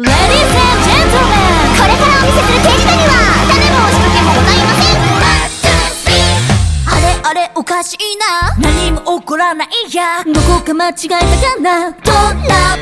Ladies and gentlemen これからお見せする景色には種も仕掛けもござい。ませんあれあれおかしいな。何も起こらないや。どこか間違えたかな。ドラ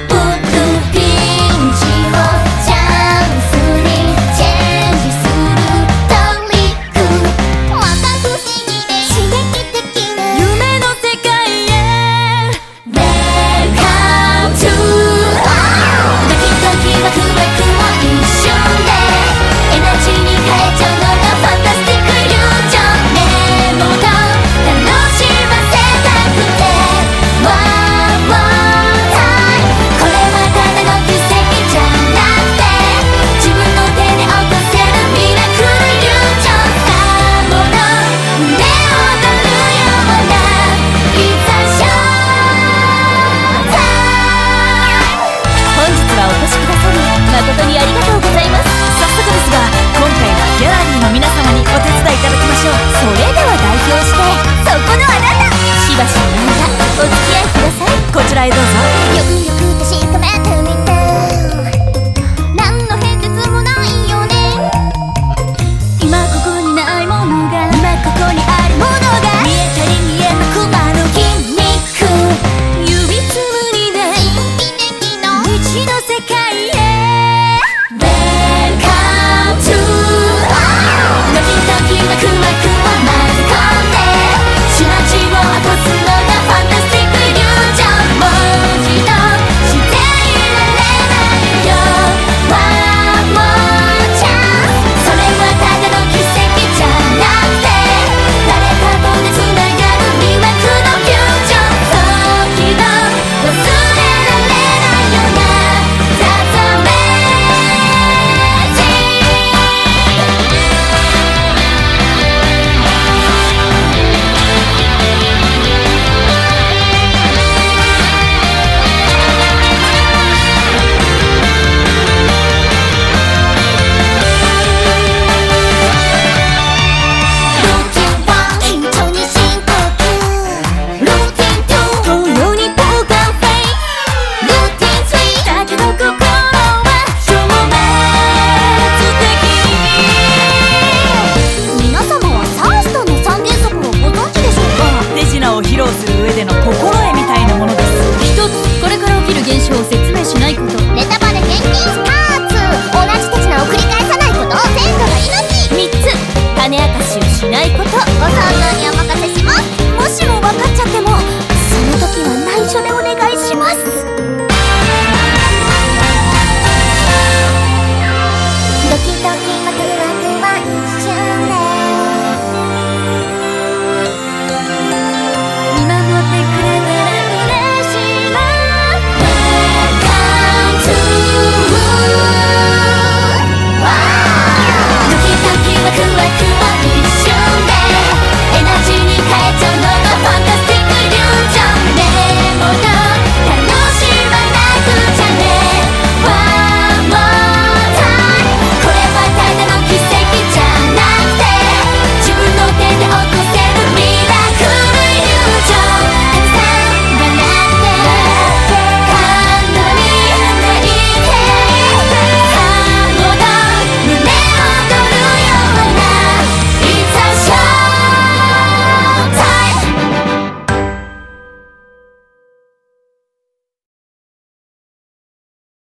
世界へ